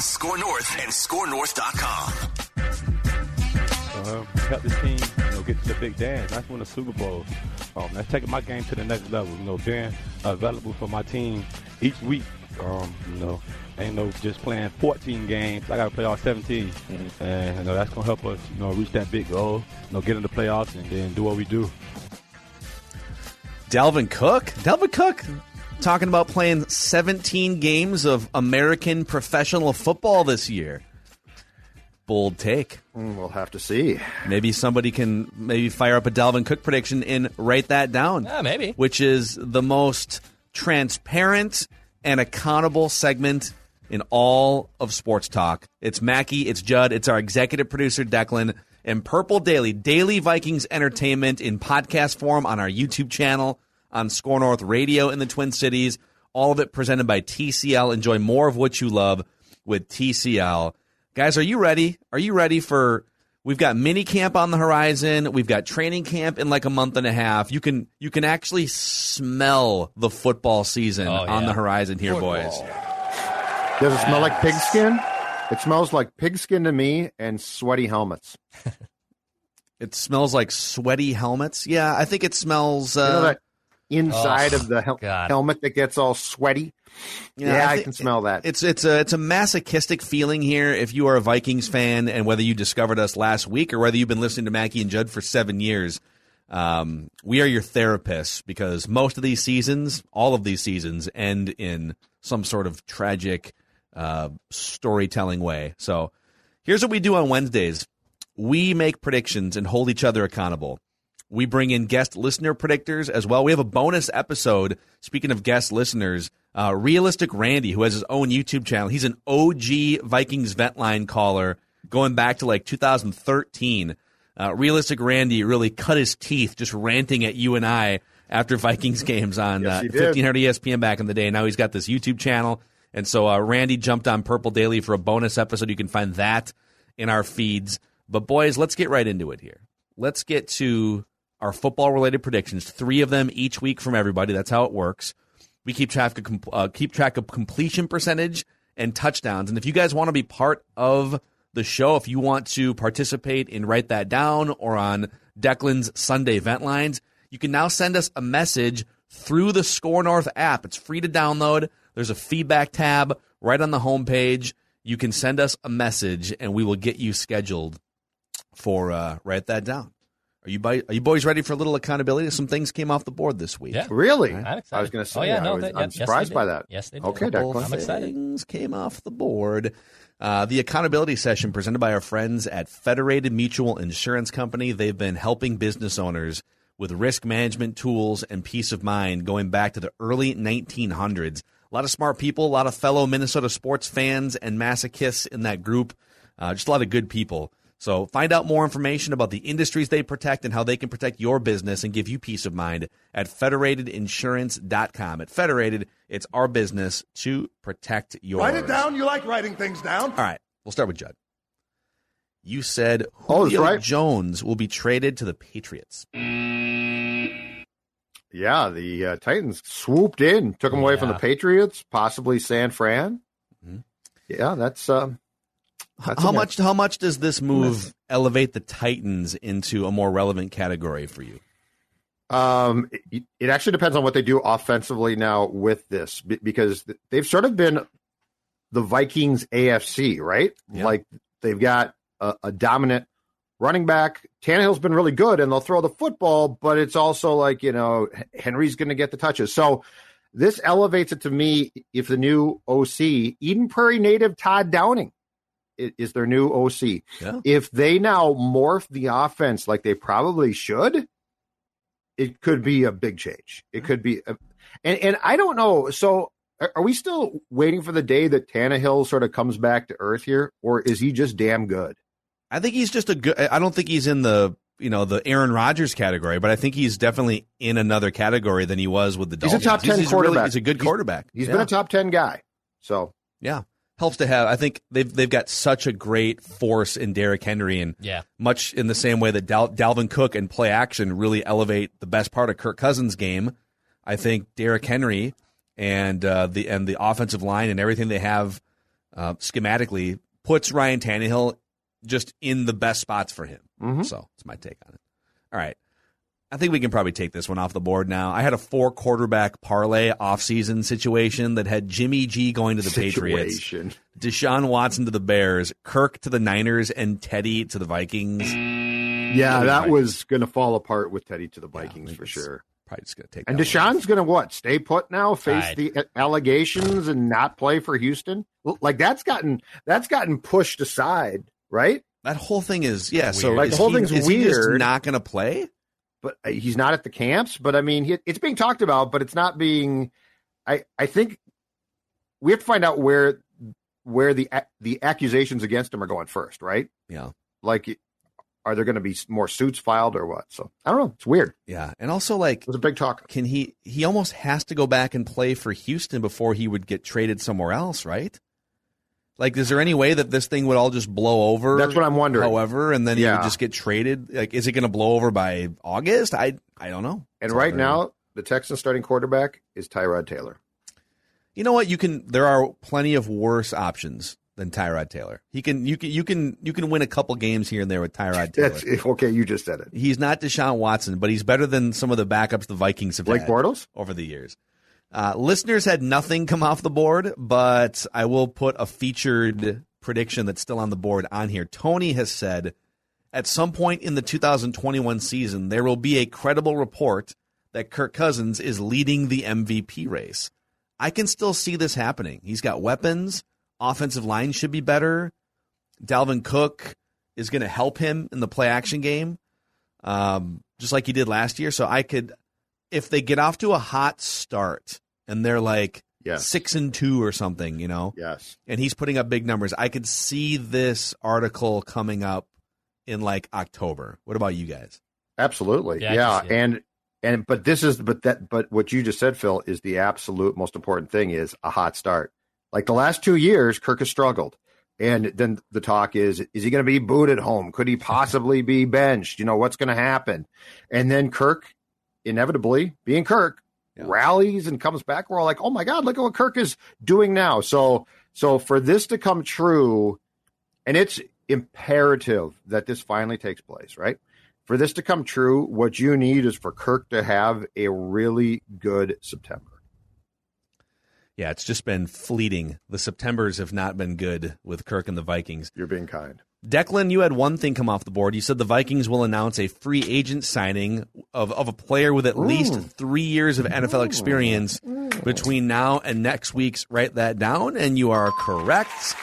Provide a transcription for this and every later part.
On SKOR North and SKORNorth.com. uh, help the team, you know, get to the big dance. That's win the Super Bowl. Um, that's taking my game to the next level. You know, being available for my team each week. Um, you know, ain't no just playing 14 games. I got to play all 17, Mm-hmm. and you know that's gonna help us, you know, reach that big goal. You know, get in the playoffs and then do what we do. Dalvin Cook. Dalvin Cook talking about playing 17 games of American professional football this year. Bold take. Mm, We'll have to see. Maybe somebody can maybe fire up a Dalvin Cook prediction and write that down. Yeah, maybe. Which is the most transparent and accountable segment in all of sports talk. It's Mackey, it's Judd, it's our executive producer Declan, and Purple Daily, daily Vikings entertainment in podcast form on our YouTube channel, on SKOR North Radio in the Twin Cities. All of it presented by TCL. Enjoy more of what you love with TCL. Guys, are you ready? Are you ready for we've got mini camp on the horizon, we've got training camp in like a month and a half. You can you can actually smell the football season Oh, on the horizon here, boys. Does it smell like pigskin? It smells like pigskin to me and sweaty helmets. It smells like sweaty helmets. Yeah, I think it smells uh You know that inside oh, of the hel- helmet that gets all sweaty? Yeah, I, thi- can smell that. It's it's a it's a masochistic feeling here. If you are a Vikings fan, and whether you discovered us last week or whether you've been listening to Mackey and Judd for seven years, um, we are your therapists because most of these seasons, all of these seasons, end in some sort of tragic uh, storytelling way. So here's what we do on Wednesdays: we make predictions and hold each other accountable. We bring in guest listener predictors as well. We have a bonus episode. Speaking of guest listeners, uh, Realistic Randy, who has his own YouTube channel, he's an OG Vikings vent line caller going back to like 2013. Uh, Realistic Randy really cut his teeth just ranting at you and I after Vikings games on Yes, uh, 1500 ESPN back in the day. Now he's got this YouTube channel. And so uh, Randy jumped on Purple Daily for a bonus episode. You can find that in our feeds. But boys, let's get right into it here. Let's get to our football related predictions. Three of them each week from everybody. That's how it works. We keep track of uh, keep track of completion percentage and touchdowns. And if you guys want to be part of the show, if you want to participate in write that down or on Declan's Sunday event lines, you can now send us a message through the SKOR North app. It's free to download. There's a feedback tab right on the homepage. You can send us a message and we will get you scheduled for uh, write that down. Are you boy, are you boys ready for a little accountability? Some things came off the board this week. Yeah. Really? I'm. I was going to say, Oh, yeah, I no, was, they- I'm yes, surprised by that. Yes, they did. Okay, Couple- Declan. I'm excited. Things came off the board. Uh, the accountability session presented by our friends at Federated Mutual Insurance Company. They've been helping business owners with risk management tools and peace of mind going back to the early 1900s. A lot of smart people, a lot of fellow Minnesota sports fans and masochists in that group. Uh, just a lot of good people. So find out more information about the industries they protect and how they can protect your business and give you peace of mind at federatedinsurance.com. At Federated, it's our business to protect your. Write it down. You like writing things down. All right, we'll start with Judd. You said Oh, Julio right. Jones will be traded to the Patriots. Yeah, the uh, Titans swooped in, took him away from the Patriots, possibly San Fran. Mhm. Yeah, that's. Um, that's how much? How much does this move elevate the Titans into a more relevant category for you? Um, it, it actually depends on what they do offensively now with this because they've sort of been the Vikings AFC, right? Yeah. Like they've got a, a dominant running back. Tannehill's been really good and they'll throw the football, but it's also like, you know, Henry's going to get the touches. So this elevates it to me if the new OC, Eden Prairie native Todd Downing i- is their new OC. Yeah. If they now morph the offense like they probably should, it could be a big change. It could be, a, and and I don't know. So are we still waiting for the day that Tannehill sort of comes back to earth here, or is he just damn good? I think he's just a good. I don't think he's in the you know the Aaron Rodgers category, but I think he's definitely in another category than he was with the Dolphins. He's a top 10 he's, quarterback. Really, he's a good He's- quarterback. He's yeah. been a top ten guy. So yeah helps to have. I think they've they've got such a great force in Derrick Henry, and Yeah. much in the same way that Dal- Dalvin Cook and play action really elevate the best part of Kirk Cousins' game. I think Derrick Henry and uh, the and the offensive line and everything they have uh, schematically puts Ryan Tannehill just in the best spots for him. Mhm. So that's my take on it. All right. I think we can probably take this one off the board now. I had a four quarterback parlay offseason situation that had Jimmy G going to the Patriots. Deshaun Watson to the Bears, Kirk to the Niners, and Teddy to the Vikings. Yeah, that was going to fall apart with Teddy to the Vikings think for sure. Probably just going to take And. Deshaun's going to what? Stay put now, face the allegations, and not play for Houston. Like that's gotten that's gotten pushed aside, right? That whole thing is yeah. So Like, the whole he- thing's is he just weird. not going to play? But uh, he's not at the camps. But I mean, he, it's being talked about, but it's not being. I I think we have to find out where where the the accusations against him are going first, right? Yeah, Like, are there going to be more suits filed or what? So I don't know. It's weird. yeah. And also like It was a big talk. can he he almost has to go back and play for Houston before he would get traded somewhere else, right? Like, is there any way that this thing would all just blow over? That's what I'm wondering. However, and then he Yeah. would just get traded. Like, is it going to blow over by August? I I don't know. And all right now, the Texans starting quarterback is Tyrod Taylor. you know what? You can. There are plenty of worse options than Tyrod Taylor. He can. You can. You can. You can win a couple games here and there with Tyrod Taylor. That's okay. You just said it. He's not Deshaun Watson, but he's better than some of the backups the Vikings have Blake Bortles. over the years. Uh, listeners had nothing come off the board, but I will put a featured prediction that's still on the board on here. Tony has said at some point in the 2021 season, there will be a credible report that Kirk Cousins is leading the MVP race. I can still see this happening. He's got weapons. Offensive line should be better. Dalvin Cook is going to help him in the play action game, um, just like he did last year. So I could, if they get off to a hot start and they're like Yes. six and two or something, you know, Yes. and he's putting up big numbers, I could see this article coming up in like October. What about you guys? Absolutely. Yeah, Yeah. can see it. And and but this is but that but what you just said, Phil, is the absolute most important thing is a hot start. Like the last two years, Kirk has struggled. And then the talk is, is he going to be booted home? Could he possibly be benched? You know, what's going to happen? And then Kirk, inevitably, being Kirk, Yeah. rallies and comes back. We're all like, oh my God, look at what Kirk is doing now. So, so for this to come true, and it's imperative that this finally takes place, right? For this to come true, what you need is for Kirk to have a really good September. Yeah, it's just been fleeting. The Septembers have not been good with Kirk and the Vikings. You're being kind. Declan, you had one thing come off the board. You said the Vikings will announce a free agent signing of, of a player with at mm. least three years of NFL mm. experience mm. between now and next week's. Write that down, and you are correct.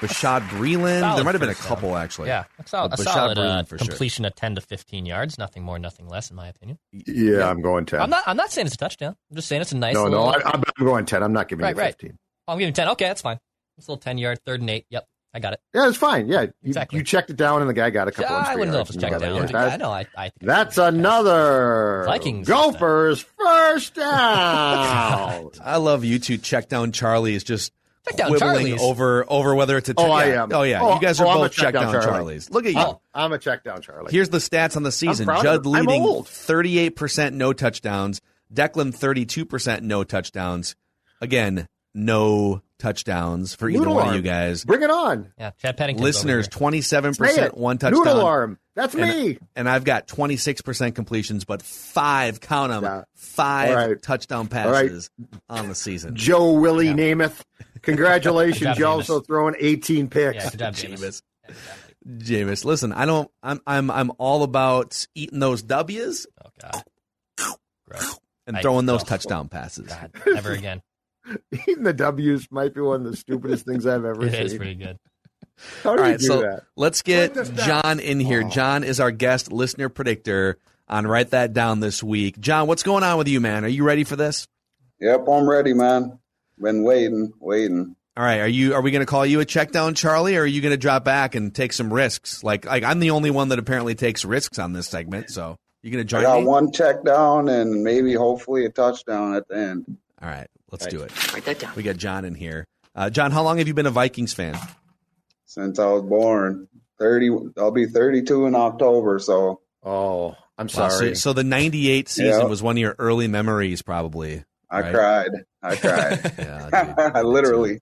Bashad Breeland. Solid there might have been a first down. couple, actually. Yeah, a solid, a Bashad solid uh, Breeland for sure. completion of ten to fifteen yards. Nothing more, nothing less, in my opinion. Yeah, I'm going 10. I'm not. I'm not saying it's a touchdown. I'm just saying it's a nice. no, no, I, I'm I'm going 10. I'm not giving Right, you right. 15. Oh, I'm giving ten. Okay, that's fine. It's a little ten yard, third and eight. Yep, I got it. Yeah, it's fine. Yeah, you, Exactly. you checked it down, and the guy got a couple. Yeah, I wouldn't know if it's checked down. Yeah, I know. I. I think That's another Vikings. Gophers first down. I love you two. Check down Charlie is just Check down quibbling Charlie's. over over whether it's a. Oh, I yeah. am. Oh yeah, Oh, you guys oh, are I'm both check down, check down Charlie. Charlies. Look at you. Oh, I'm a check down, Charlie. Here's the stats on the season. proud of Judd leading 38% no touchdowns. Declan 32% no touchdowns. Again, no touchdowns for either Noodle one arm. of you guys. Bring it on. Yeah, Chad Pennington. Listeners, twenty seven Say percent it. one touchdown. Noodle arm. That's and, me. And I've got twenty six percent completions, but five count them, Yeah. five All right. touchdown All right. passes on the season. Joe Willie Namath. Congratulations. Job, you also throwing 18 picks. Yeah, good job, Jameis. Jameis. Jameis, listen, I don't. I'm I'm I'm all about eating those W's Oh God. Gross. and I- throwing those oh. touchdown passes. God, never again. Eating the W's might be one of the stupidest things I've ever It seen. is pretty good. How do All you do so that? let's get Write this down. John in here. Oh. John is our guest listener predictor on Write That Down this week. John, what's going on with you, man? Are you ready for this? Yep, I'm ready, man. Been waiting, waiting. All right, are you? Are we going to call you a check down, Charlie, or are you going to drop back and take some risks? Like, like I'm the only one that apparently takes risks on this segment. So you're going to join. I got me? one check down and maybe hopefully a touchdown at the end. All right, let's Right. do it. Write that down. We got John in here. Uh, John, how long have you been a Vikings fan? Since I was born, thirty. I'll be thirty-two in October. So Oh, I'm Wow, so, sorry. so the '98 season Yeah. was one of your early memories, probably. I Right. cried. I cried. Yeah, dude. I literally.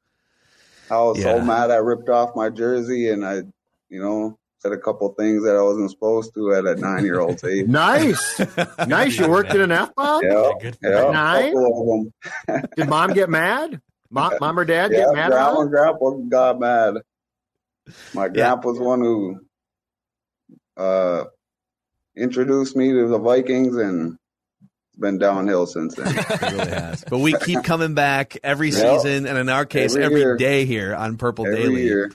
I was Yeah. so mad. I ripped off my jersey and I, you know, said a couple things that I wasn't supposed to at a nine-year-old's age. nice. nice. You worked in an F bomb? Yeah, good yeah, you. a Nine? of them. Did mom get mad? Mom, mom or dad Yeah, get mad grandma and it? grandpa got mad. My grandpa's one who uh, introduced me to the Vikings, and it's been downhill since then. Really has. But we keep coming back every Yeah. season, and in our case, Every every year. day here on Purple Every Daily. year.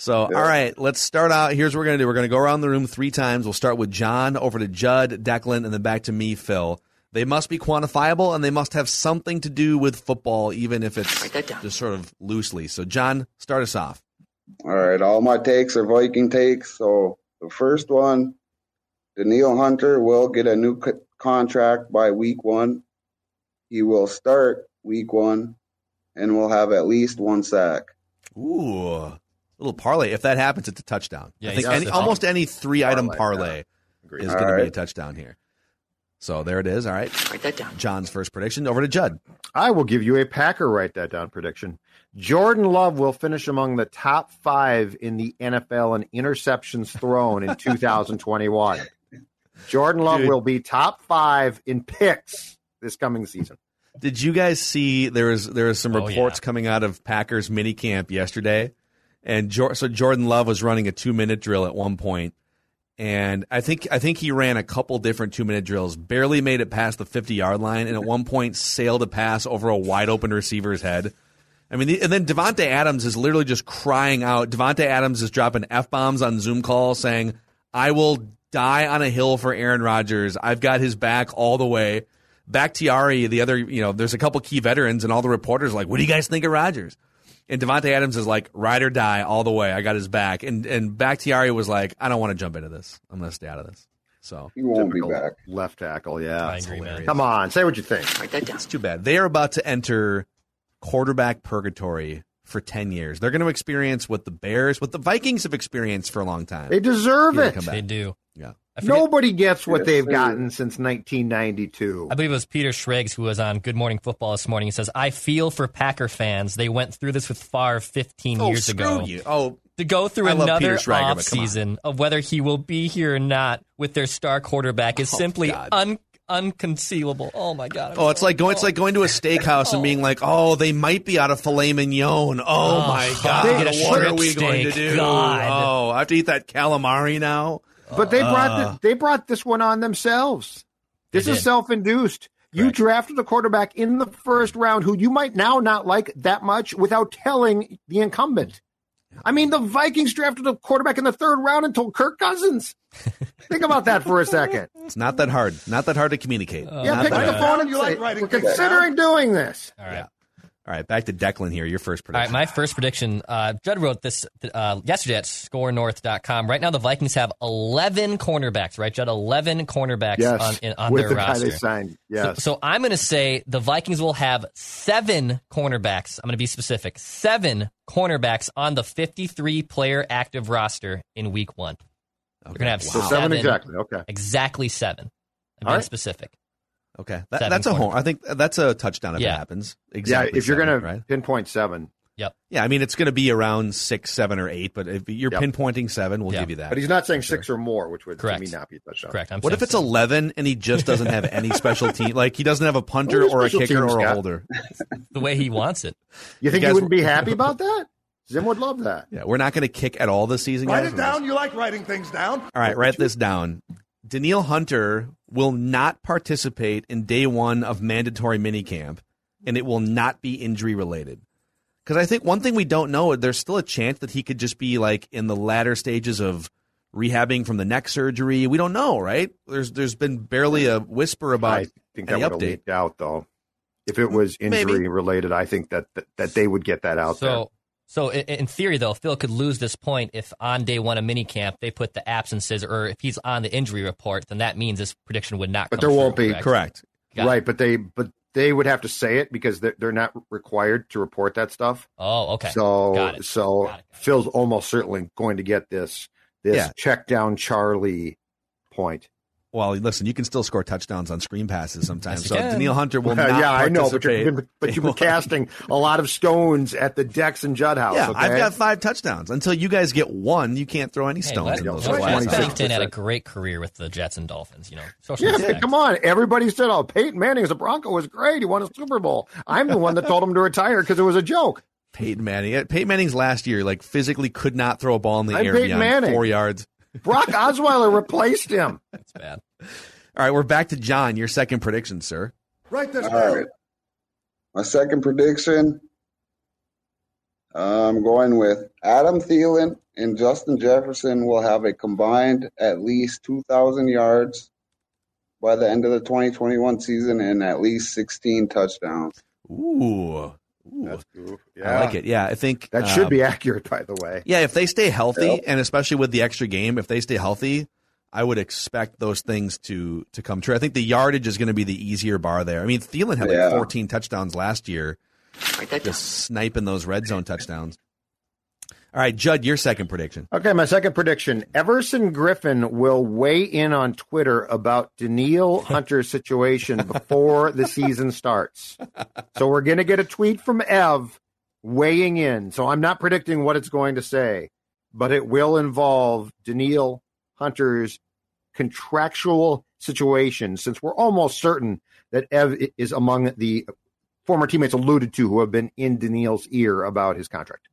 So, Yeah. all right, let's start out. Here's what we're going to do. We're going to go around the room three times. We'll start with John, over to Judd, Declan, and then back to me, Phil. They must be quantifiable, and they must have something to do with football, even if it's just sort of loosely. So, John, start us off. All right, all my takes are Viking takes. So the first one, Danielle Hunter will get a new co- contract by week one. He will start week one, and will have at least one sack. Ooh, little parlay. If that happens, it's a touchdown. Yeah, I think any, almost any three item Parlay, parlay is All going to be a touchdown here. So there it is. All right. Write that down. John's first prediction. Over to Judd. I will give you a Packer write that down prediction. Jordan Love will finish among the top five in the NFL in interceptions thrown in 2021. Jordan Love Dude. will be top five in picks this coming season. Did you guys see there was there was some Oh, reports yeah. coming out of Packers minicamp yesterday, and Jor- so Jordan Love was running a two minute drill at one point, and I think I think he ran a couple different two minute drills, barely made it past the fifty yard line, and at one point sailed a pass over a wide open receiver's head. I mean, and then Davante Adams is literally just crying out. Davante Adams is dropping f bombs on Zoom calls, saying, "I will die on a hill for Aaron Rodgers. I've got his back all the way." Back Bakhtiari, the other, you know, there's a couple key veterans, and all the reporters like, "What do you guys think of Rodgers?" And Davante Adams is like, "Ride or die, all the way. I got his back." And and Bakhtiari was like, "I don't want to jump into this. I'm going to stay out of this." So He won't be back. Left tackle, yeah. I. Come on, say what you think. It's too bad. They are about to enter quarterback purgatory for 10 years. They're going to experience what the Bears, what the Vikings have experienced for a long time. They deserve it. They do. Yeah. Nobody gets what they've gotten since 1992. I believe it was Peter Schrager who was on Good Morning Football this morning. He says, I feel for Packer fans. They went through this with Favre 15 Oh, years screw ago. you. Oh, To go through I another Peter Schrager, off but come on. season of whether he will be here or not with their star quarterback is Oh, simply God. un- unconceivable. Oh my god! I'm Oh, it's like going. It's like going to a steakhouse and being like, "Oh, they might be out of filet mignon. Oh, Oh, my god, get what are strip we going to do? God. Oh, I have to eat that calamari now. But they brought Uh. the, they brought this one on themselves. This is self-induced. You Correct. drafted a quarterback in the first round who you might now not like that much without telling the incumbent. I mean, the Vikings drafted a quarterback in the third round and told Kirk Cousins. Think about that for a second. It's not that hard. Not that hard to communicate. Uh, yeah, pick up the phone and You say, like writing we're things considering doing this. All right. Yeah. All right, back to Declan here. Your first prediction. All right, prediction. my first prediction. Uh, Judd wrote this uh, yesterday at SKORNorth.com. Right now, the Vikings have 11 cornerbacks. Right, Judd, 11 cornerbacks Yes, on, in, on with their the guy roster. they signed. So, Yes. so I'm going to say the Vikings will have seven cornerbacks. I'm going to be specific. Seven cornerbacks on the 53 player active roster in Week One. They're going to have so seven, seven exactly. Okay. Exactly seven. I'm All being right. specific. Okay, that, that's a home. I think that's a touchdown if Yeah. it happens. Yeah, Exactly. if you're seven, going to right? pinpoint seven, Yep. Yeah, I mean it's going to be around six, seven, or eight. But if you're Yep. pinpointing seven, we'll Yeah. give you that. but he's not saying Sure. six or more, which would Correct. to me not be a touchdown. Correct. I'm What if it's seven. eleven and he just doesn't have any special team? Like he doesn't have a punter or a kicker or a got? holder. the way he wants it? You think You you, guys wouldn't were- be happy about that? Zim would love that. Yeah, we're not going to kick at all this season. Write guys. it down. You like writing things down. All right, write this down. Danielle Hunter will not participate in day one of mandatory minicamp, and it will not be injury related. Because I think one thing we don't know, there's still a chance that he could just be like in the latter stages of rehabbing from the neck surgery. We don't know, right? There's there's been barely a whisper about I think that any would have leaked out though. If it was Maybe. injury related, I think that, that that they would get that out there. So, so in theory, though, Phil could lose this point if on day one of minicamp they put the absences, or if he's on the injury report, then that means this prediction would not. But come there won't true, be. correct? correct. Got it. right, but they but they would have to say it because they're, they're not required to report that stuff. Oh, okay. So Got it. so Got it, got it. Phil's almost certainly going to get this this Yeah. check down Charlie point. Well, listen, you can still score touchdowns on screen passes sometimes. Yes, so you can. Danielle Hunter will Uh, not yeah, I know, but you've been but you've been casting a lot of stones at the Dex and Judd house. Yeah, okay? I've got five touchdowns. Until you guys get one, you can't throw any Hey, stones Wes, in those Wes Wes flags. 26%. Pennington had a great career with the Jets and Dolphins. You know, social Yeah, respect. come on. Everybody said, "Oh, Peyton Manning as a Bronco was great. He won a Super Bowl." I'm the one that told him to retire because it was a joke. Peyton Manning. Peyton Manning's last year, like physically could not throw a ball in the I'm air Peyton beyond Manning. four yards. Brock Osweiler replaced him. That's bad. All right, we're back to John. Your second prediction, sir. Write this All down. right. My second prediction. I'm going with Adam Thielen and Justin Jefferson will have a combined at least 2,000 yards by the end of the 2021 season and at least 16 touchdowns. Ooh, Ooh. That's cool. I like it. Yeah, I think That should uh, be accurate, by the way. Yeah, if they stay healthy, Yep. and especially with the extra game, if they stay healthy, I would expect those things to to come true. I think the yardage is going to be the easier bar there. I mean, Thielen had like Yeah. 14 touchdowns last year, just sniping those red zone touchdowns. All right, Judd, your second prediction. Okay, my second prediction: Everson Griffen will weigh in on Twitter about Danielle Hunter's situation before the season starts. So we're going to get a tweet from Ev weighing in. So I'm not predicting what it's going to say, but it will involve Danielle Hunter's contractual situation. Since we're almost certain that Ev is among the former teammates alluded to who have been in Danielle's ear about his contract.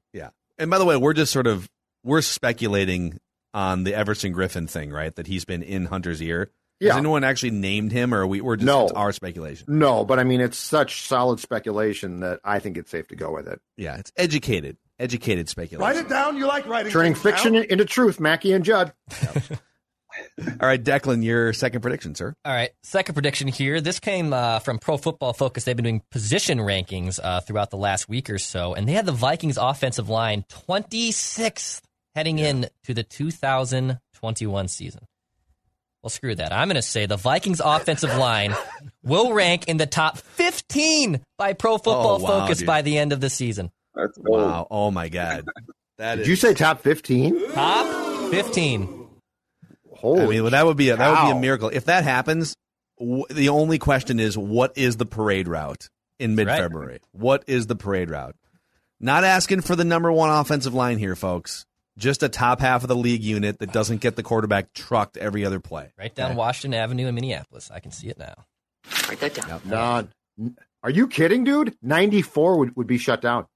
Yeah. And by the way, we're just sort of we're speculating on the Everson Griffen thing, right? That he's been in Hunter's ear. Yeah. Has Yeah. anyone actually named him, or are we, we're just No. it's our speculation? No, but I mean, it's such solid speculation that I think it's safe to go with it. Yeah, it's educated, educated speculation. Write it down. You like writing Turning fiction down. into truth, Mackey and Judd. All right, Declan, your second prediction, sir. All right, second prediction here. This came uh, from Pro Football Focus. They've been doing position rankings uh, throughout the last week or so, and they had the Vikings offensive line 26th heading in to the 2021 season. Well, screw that. I'm going to say the Vikings offensive line will rank in the top 15 by Pro Football Oh, wow, Focus dude. by the end of the season. That's. Wow. Oh my God. That Did is. you say top 15? Top 15. Holy I mean, well, that would be a, that would be a miracle if that happens. W- the only question is, what is the parade route in mid-February? What is the parade route? Not asking for the number one offensive line here, folks. Just a top half of the league unit that doesn't get the quarterback trucked every other play. Right down Washington Avenue in Minneapolis. I can see it now. Write that down. No, are you kidding, dude? 94 would, would be shut down.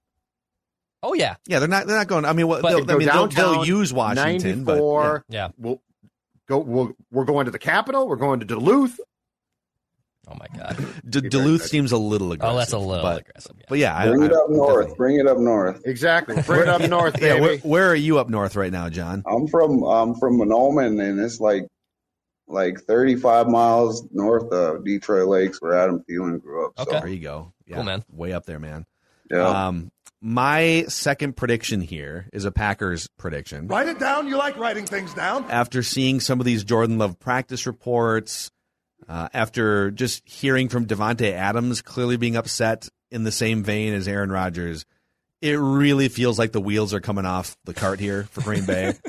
Oh, yeah. Yeah, they're not. They're not going. I mean, what, But- they'll, I Go mean, they'll, they'll use Washington, but 94. Yeah. We'll go. We'll, we're going to the Capitol. We're going to Duluth. Oh, my God. D- Duluth seems a little aggressive. Oh, that's a little but, aggressive. Yeah. But yeah, I, Bring it I- up north. definitely. Bring it up north. Exactly. Bring it up north, Yeah, where, where are you up north right now, John? I'm from I'm from Mahnomen, and it's like like 35 miles north of Detroit Lakes, where Adam Thielen grew up. Okay. There you go. Yeah, Cool, man. Way up there, man. Yeah. Um, my second prediction here is a Packers prediction. Write it down. You like writing things down. After seeing some of these Jordan Love practice reports, uh, after just hearing from Davante Adams clearly being upset in the same vein as Aaron Rodgers, it really feels like the wheels are coming off the cart here for Green Bay.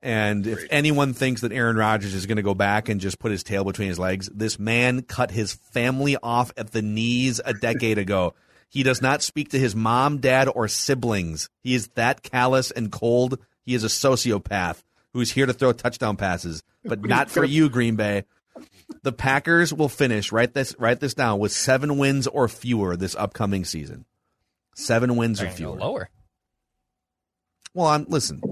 And if anyone thinks that Aaron Rodgers is going to go back and just put his tail between his legs, this man cut his family off at the knees a decade ago. He does not speak to his mom, dad, or siblings. He is that callous and cold. He is a sociopath who's here to throw touchdown passes, but not for you, Green Bay. The Packers will finish, write this write this down, with seven wins or fewer this upcoming season. Seven wins or fewer. lower. Well, I'm listen.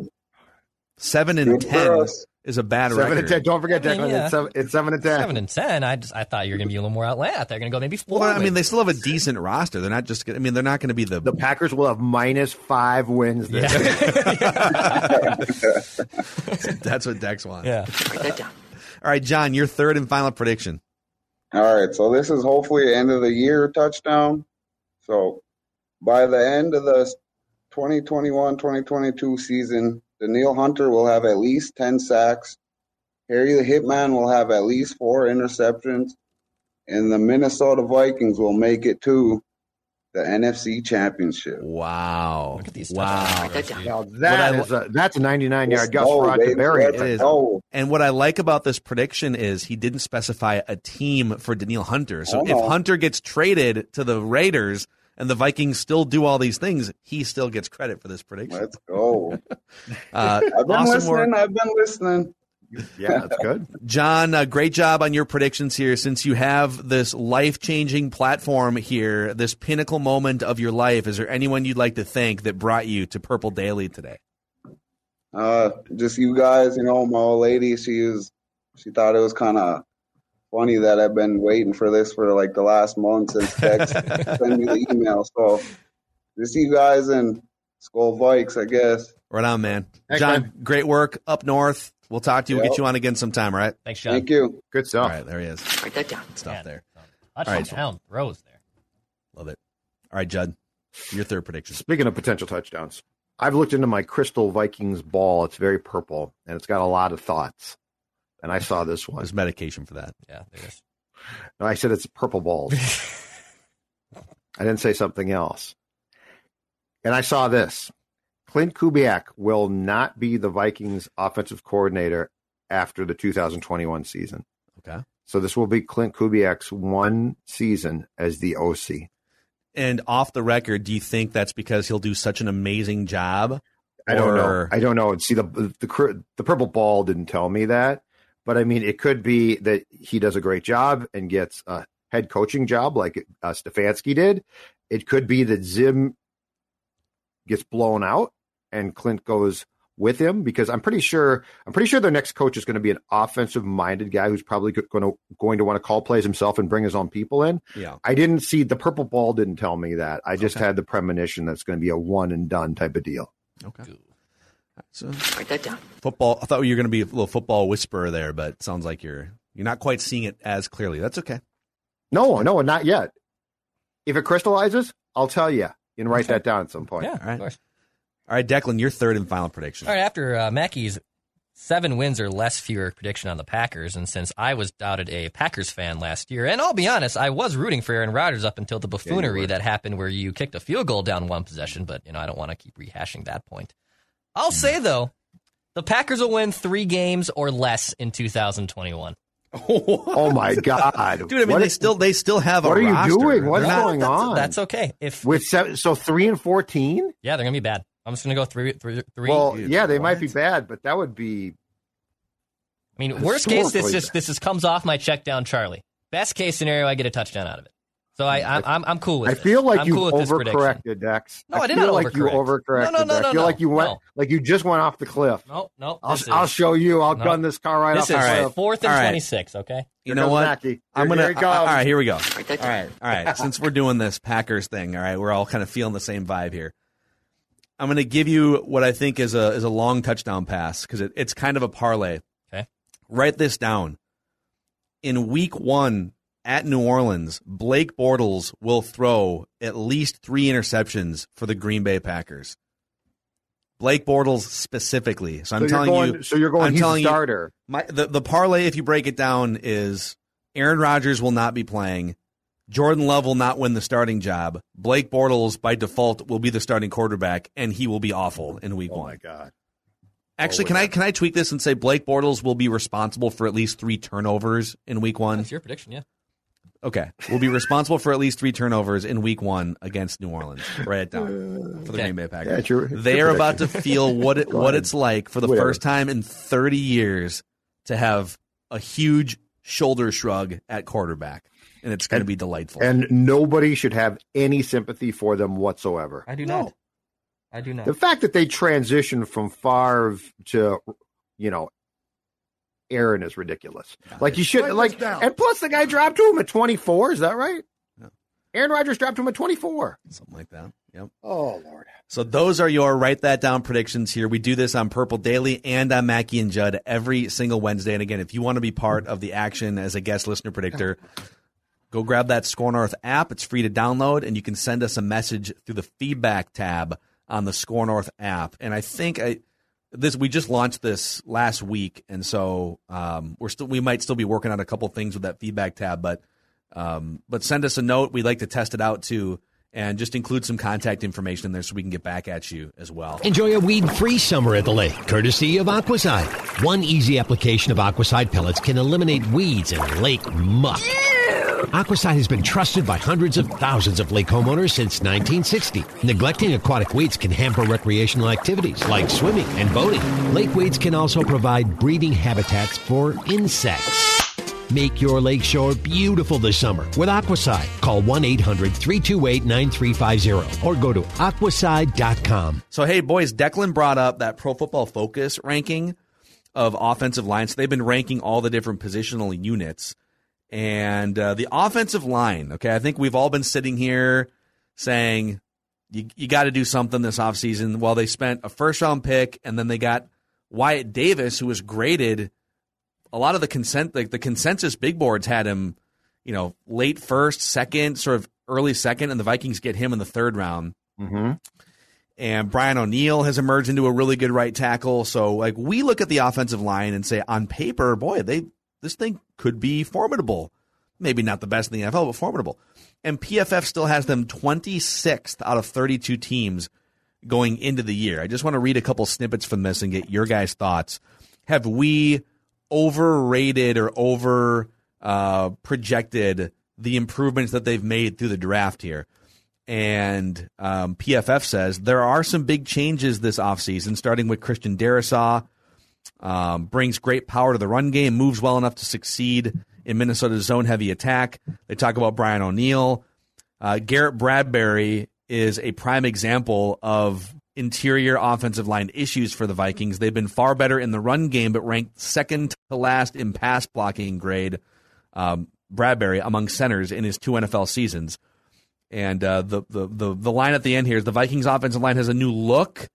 Seven and Good for ten us. Is a bad Seven record. and ten. Don't forget, I mean, Declan. yeah. It's, seven, it's seven and ten. Seven and ten. I just I thought you were going to be a little more outland. They're going to go maybe four. Well, I mean, they still have a decent roster. They're not just. I mean, they're not going to be the. The Packers will have minus five wins. This that's what Dex wants. yeah. All right, John, your third and final prediction. All right, so this is hopefully end of the year touchdown. So by the end of the 2021-2022 season, Danielle Hunter will have at least 10 sacks. Harry the Hitman will have at least four interceptions. And the Minnesota Vikings will make it to the NFC Championship. Wow. Look at these Wow. touchdowns. Now What that I is a that's a 99 yard Let's Gus go, Frerotte baby. to bury Let's it. is. go. And what I like about this prediction is he didn't specify a team for Danielle Hunter. So if. Hunter gets traded to the Raiders and the Vikings still do all these things, he still gets credit for this prediction. Let's go. Uh, I've been awesome listening. work. I've been listening. Yeah, that's good. John, uh, great job on your predictions here. Since you have this life changing platform here, this pinnacle moment of your life, is there anyone you'd like to thank that brought you to Purple Daily today? Uh, just you guys, you know, my old lady, she was, she thought it was kind of funny that I've been waiting for this for like the last month since Tex send me the email. So just you guys in Skol Vikes, I guess. Right on, man. Thanks, John, man. great work up north. We'll talk to you. We'll get you on again sometime, all right? Thanks, John. Thank you. Good stuff. right, there he is. Write that down. Stuff Man, there. Touchdown throws there. Love it. All right, Judd, your third prediction. Speaking of potential touchdowns, I've looked into my Crystal Vikings ball. It's very purple and it's got a lot of thoughts. And I saw this one. There's medication for that. Yeah, there it is. No, I said it's purple balls. I didn't say something else. And I saw this. Clint Kubiak will not be the Vikings offensive coordinator after the 2021 season. Okay. So this will be Clint Kubiak's one season as the OC. And off the record, do you think that's because he'll do such an amazing job? I don't know. I don't know. See the the the purple ball didn't tell me that, but I mean it could be that he does a great job and gets a head coaching job like uh, Stefanski did. It could be that Zim gets blown out and Clint goes with him because I'm pretty sure I'm pretty sure their next coach is going to be an offensive minded guy who's probably going to going to want to call plays himself and bring his own people in. Yeah. I didn't see the purple ball didn't tell me that. I just Okay. had the premonition that's going to be a one and done type of deal. Okay. So write that down. Football. I thought you were going to be a little football whisperer there, but it sounds like you're you're not quite seeing it as clearly. That's okay. No, no, not yet. If it crystallizes, I'll tell you and write that down at some point. Yeah, All right. of course. All right, Declan, your third and final prediction. All right, after uh, Mackey's seven wins or less fewer prediction on the Packers, and since I was doubted a Packers fan last year, and I'll be honest, I was rooting for Aaron Rodgers up until the buffoonery were. that happened where you kicked a field goal down one possession, but you know I don't want to keep rehashing that point. I'll say though, the Packers will win three games or less in 2021. Oh my god, Dude, I mean, What they is- still they still have a What are you roster. doing? What's not- going that's, on? That's okay. If with seven, so three and fourteen. yeah, they're gonna be bad. I'm just gonna go three, three, three. Well, Dude, yeah, they might be bad, but that would be I mean, worst case, this Historically just this is comes off my check down, Charlie. Best case scenario, I get a touchdown out of it. So I, hmm. I'm, I'm, I'm cool with. I this. feel like I'm you cool with this overcorrected, Dex. No, I did feel not like you overcorrect. overcorrected. No, no, no, I no, feel no, like you went, no. like you just went off the cliff. No, no. I'll, this I'll show you. I'll no. gun this car right This off is the All right. cliff. fourth and All right. twenty six. Okay. You Here know what? Mackey. I'm Here- gonna. here he all right, here we go. All right, all right. Since we're doing this Packers thing, all right, we're all kind of feeling the same vibe here. I'm gonna give you what I think is a is a long touchdown pass because it, it's kind of a parlay. Okay. Write this down. In Week One at New Orleans, Blake Bortles will throw at least three interceptions for the Green Bay Packers. Blake Bortles specifically. So I'm So telling going- you. so you're going, I'm he's the telling you- starter. my the, the parlay, if you break it down, is Aaron Rodgers will not be playing. Jordan Love will not win the starting job. Blake Bortles, by default, will be the starting quarterback, and he will be awful in week Oh one. my god. Actually, Oh, can yeah. I can I tweak this and say Blake Bortles will be responsible for at least three turnovers in Week One? That's your prediction, yeah. Okay, we'll be responsible for at least three turnovers in Week One against New Orleans. Write it down uh, for the Okay. Green Bay Packers. Yeah, it's your- it's they are about to feel what it, what ahead. it's like for the Whatever. first time in 30 years to have a huge shoulder shrug at quarterback, and it's going to be delightful. And nobody should have any sympathy for them whatsoever. I do No. not. I do not. The fact that they transitioned from Favre to, you know, Aaron is ridiculous. Like you should like, and plus the guy dropped to him at twenty four. Is that right? No. Aaron Rodgers dropped to him at twenty four. Something like that. Yep. Oh Lord. So those are your write that down predictions here. We do this on Purple Daily and on Mackey and Judd every single Wednesday. And again, if you want to be part of the action as a guest listener predictor, go grab that SKOR North app. It's free to download, and you can send us a message through the feedback tab on the SKOR North app. And I think I this we just launched this last week, and so um, we're still we might still be working on a couple things with that feedback tab, but um, but send us a note. We'd like to test it out too, and just include some contact information in there so we can get back at you as well. Enjoy a weed-free summer at the lake, courtesy of Aquacide. One easy application of Aquacide pellets can eliminate weeds and lake muck. Aquacide has been trusted by hundreds of thousands of lake homeowners since 1960. Neglecting aquatic weeds can hamper recreational activities like swimming and boating. Lake weeds can also provide breeding habitats for insects. Make your lakeshore beautiful this summer with Aquacide. Call 1-800-328-9350 or go to aquacide.com. So hey, boys, Declan brought up that Pro Football Focus ranking of offensive lines. They've been ranking all the different positional units, and uh, the offensive line. Okay, I think we've all been sitting here saying you you got to do something this offseason. Well, they spent a first round pick, and then they got Wyatt Davis, who was graded. A lot of the consent, like the consensus big boards had him, you know, late first, second, sort of early second, and the Vikings get him in the third round Mm-hmm. and Brian O'Neill has emerged into a really good right tackle. So like we look at the offensive line and say on paper, boy, they this thing could be formidable. Maybe not the best in the NFL, but formidable. And PFF still has them 26th out of 32 teams going into the year. I just want to read a couple snippets from this and get your guys' thoughts. Have we overrated or over uh, projected the improvements that they've made through the draft here? And um, PFF says there are some big changes this offseason, starting with Christian Darrisaw. Um, brings great power to the run game, moves well enough to succeed in Minnesota's zone heavy attack. They talk about Brian O'Neill. Uh, Garrett Bradbury is a prime example of interior offensive line issues for the Vikings. They've been far better in the run game, but ranked second to last in pass blocking grade. Um, Bradbury among centers in his two NFL seasons. And uh, the, the the the line at the end here is the Vikings offensive line has a new look,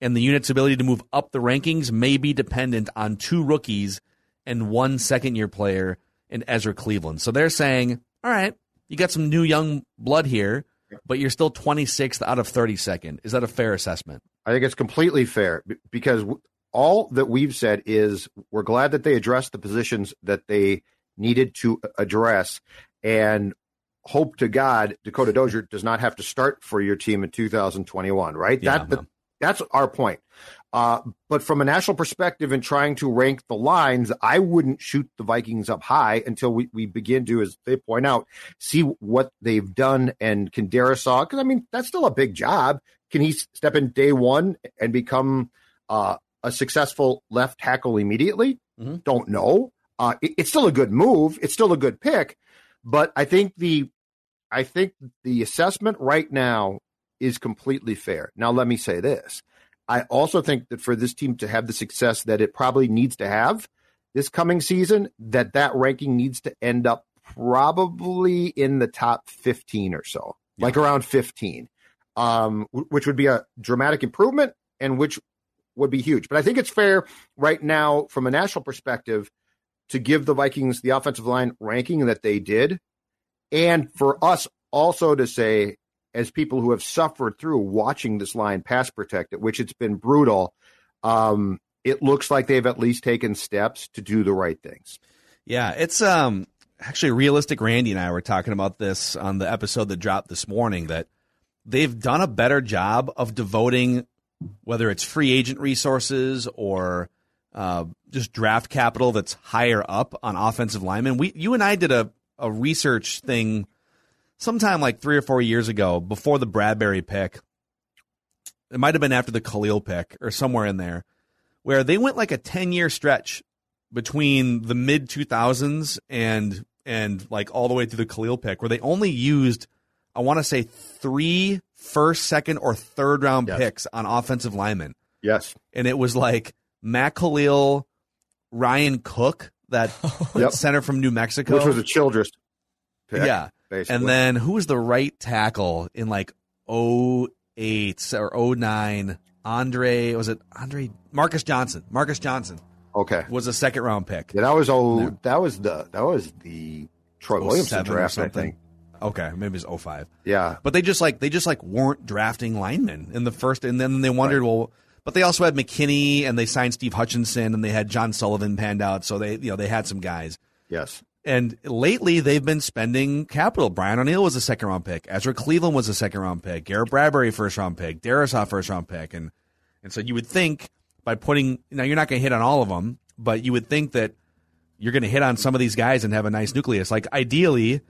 and the unit's ability to move up the rankings may be dependent on two rookies and one second year player in Ezra Cleveland. So they're saying, all right, you got some new young blood here, but you're still 26th out of 32nd. Is that a fair assessment? I think it's completely fair because all that we've said is we're glad that they addressed the positions that they needed to uh, address and hope to God Dakota Dozier does not have to start for your team in 2021, right? Yeah, that the, that's our point. Uh, but from a national perspective and trying to rank the lines, I wouldn't shoot the Vikings up high until we, we begin to, as they point out, see what they've done and can Darrisaw, because I mean, that's still a big job. Can he step in day one and become uh, a successful left tackle immediately? Mhm. Don't know. Uh, it- it's still a good move. It's still a good pick, but I think the I think the assessment right now is completely fair. Now, let me say this. I also think that for this team to have the success that it probably needs to have this coming season, that that ranking needs to end up probably in the top 15 or so, like around 15, um, which would be a dramatic improvement and which would be huge. But I think it's fair right now from a national perspective to give the Vikings the offensive line ranking that they did. And for us also to say, as people who have suffered through watching this line pass protected, which it's been brutal, um, it looks like they've at least taken steps to do the right things. Yeah, it's um actually realistic. Randy and I were talking about this on the episode that dropped this morning. That they've done a better job of devoting whether it's free agent resources or uh, just draft capital that's higher up on offensive linemen. We, you and I did a, a research thing sometime like three or four years ago before the Bradbury pick. It might have been after the Kalil pick or somewhere in there, where they went like a 10 year stretch between the mid 2000s and and like all the way through the Kalil pick, where they only used, I want to say, three first, second, or third round Yes. picks on offensive linemen. Yes. And it was like Matt Kalil, Ryan Cook, that Yep. center from New Mexico. Which was a Childress pick. yeah. Basically. And then who was the right tackle in like 08 or 09? Andre, was it Andre? Marcus Johnson. Marcus Johnson Okay. was a second round pick. Yeah, that was oh that was the that was the Troy oh Williamson draft, I think. Okay, maybe it was 05. Yeah. But they just like they just like weren't drafting linemen in the first, and then they wondered, well, but they also had McKinney and they signed Steve Hutchinson and they had John Sullivan panned out, so they you know they had some guys. Yes. And lately they've been spending capital. Brian O'Neill was a second round pick. Ezra Cleveland was a second round pick. Garrett Bradbury first round pick. Darrisaw first round pick. And and so you would think by putting now you're not going to hit on all of them, but you would think that you're going to hit on some of these guys and have a nice nucleus. Like ideally,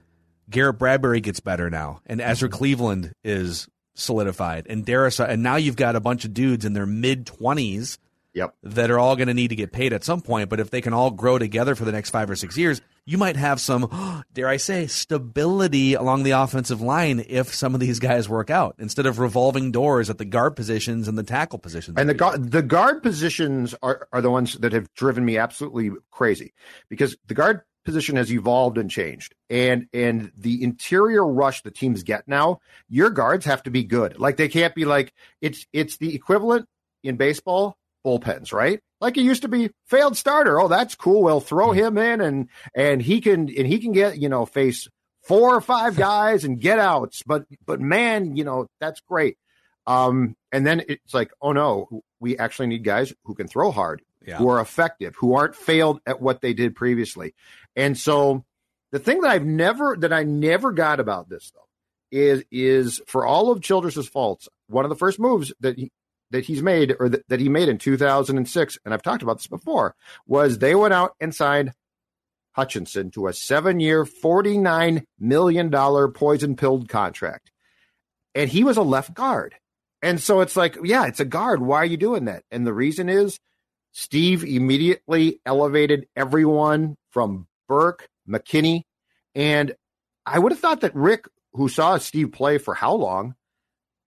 Garrett Bradbury gets better now, and Ezra mm-hmm. Cleveland is solidified, and Darrisaw, and now you've got a bunch of dudes in their mid twenties Yep. that are all going to need to get paid at some point. But if they can all grow together for the next five or six years, you might have some, dare I say, stability along the offensive line if some of these guys work out instead of revolving doors at the guard positions and the tackle positions. And the guard, the guard positions are, are the ones that have driven me absolutely crazy because the guard position has evolved and changed. And and the interior rush the teams get now, your guards have to be good. Like they can't be like it's it's the equivalent in baseball bullpens, right? Like it used to be failed starter. Oh, that's cool. We'll throw him in and and he can and he can get, you know, face four or five guys and get outs. But but man, you know, that's great. Um, and then it's like, oh no, we actually need guys who can throw hard, Yeah. who are effective, who aren't failed at what they did previously. And so the thing that I've never that I never got about this though is is for all of Childress's faults, one of the first moves that he that he's made or that, that he made in 2006, and I've talked about this before, was they went out and signed Hutchinson to a seven-year, $49 million poison pilled contract. And he was a left guard. And so it's like, yeah, it's a guard. Why are you doing that? And the reason is Steve immediately elevated everyone from Burke, McKinney, and I would have thought that Rick, who saw Steve play for how long,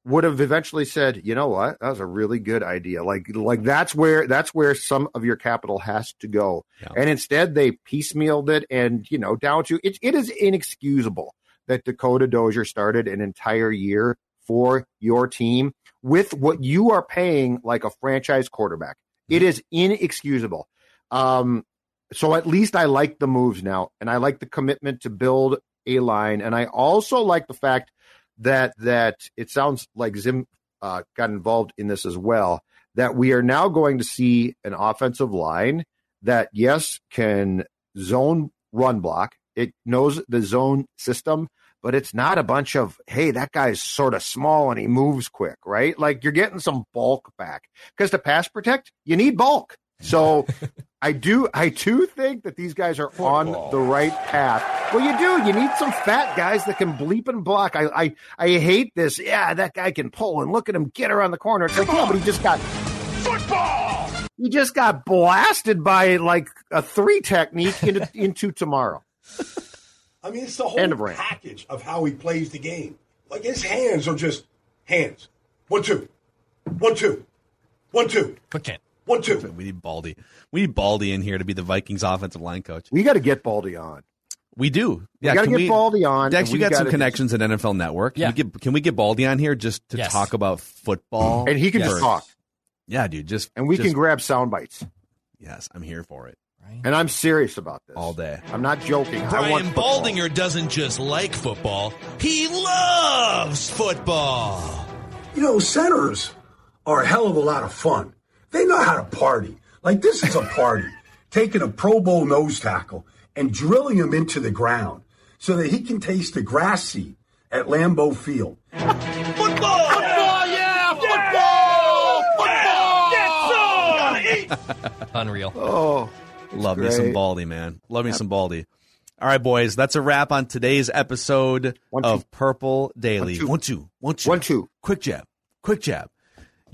would have eventually said, "You know what? That was a really good idea. Like, like that's where that's where some of your capital has to go." Yeah. And instead, they piecemealed it, and you know, down to it. It is inexcusable that Dakota Dozier started an entire year for your team with what you are paying like a franchise quarterback. It is inexcusable. Um, so at least I like the moves now, and I like the commitment to build a line, and I also like the fact that that it sounds like Zim uh, got involved in this as well. That we are now going to see an offensive line that yes can zone run block. It knows the zone system, but it's not a bunch of hey that guy's sort of small and he moves quick, right? Like you're getting some bulk back because to pass protect you need bulk. So I do I do think that these guys are on the right path. Well, you do. You need some fat guys that can bleep and block. I I, I hate this. Yeah, that guy can pull and look at him get around the corner. It's like, yeah, but he just got Football! he just got blasted by like a three technique into, into tomorrow. I mean, it's the whole End of rant. package of how he plays the game. Like his hands are just hands. One, two. One, two. One, two. Quick chant. One, two. We need Baldy. We need Baldy in here to be the Vikings offensive line coach. We got to get Baldy on. We do. We got to can get Baldy on. Dex, you we got some gotta- connections at NFL Network. Can Yeah. we get can we get Baldy on here just to Yes. talk about football? and he can first? talk, Yeah, dude. Just and we just- can grab sound bites. Yes, I'm here for it And I'm serious about this all day. I'm not joking. I Brian want. Baldinger doesn't just like football, he loves football. You know, centers are a hell of a lot of fun. They know how to party. Like this is a party. Taking a Pro Bowl nose tackle and drilling him into the ground so that he can taste the grass seed at Lambeau Field. Football! Football, yeah! Football! Football. Yes! Unreal. Oh, Love me some. Baldy, man. Love me some Baldy. All right, boys, that's a wrap on today's episode One, of Purple Daily. One, two. One, two, one, two. One, two. Quick jab, quick jab.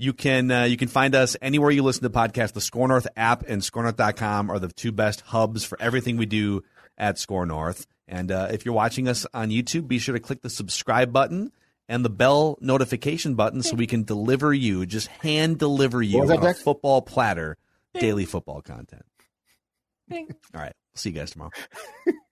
You can uh, you can find us anywhere you listen to podcasts. The SKOR North app and SKORNorth.com are the two best hubs for everything we do at SKOR North. And uh, if you're watching us on YouTube, be sure to click the subscribe button and the bell notification button so we can deliver you, just hand deliver you What was that, on a Dex? football platter, daily football content. All right. See you guys tomorrow.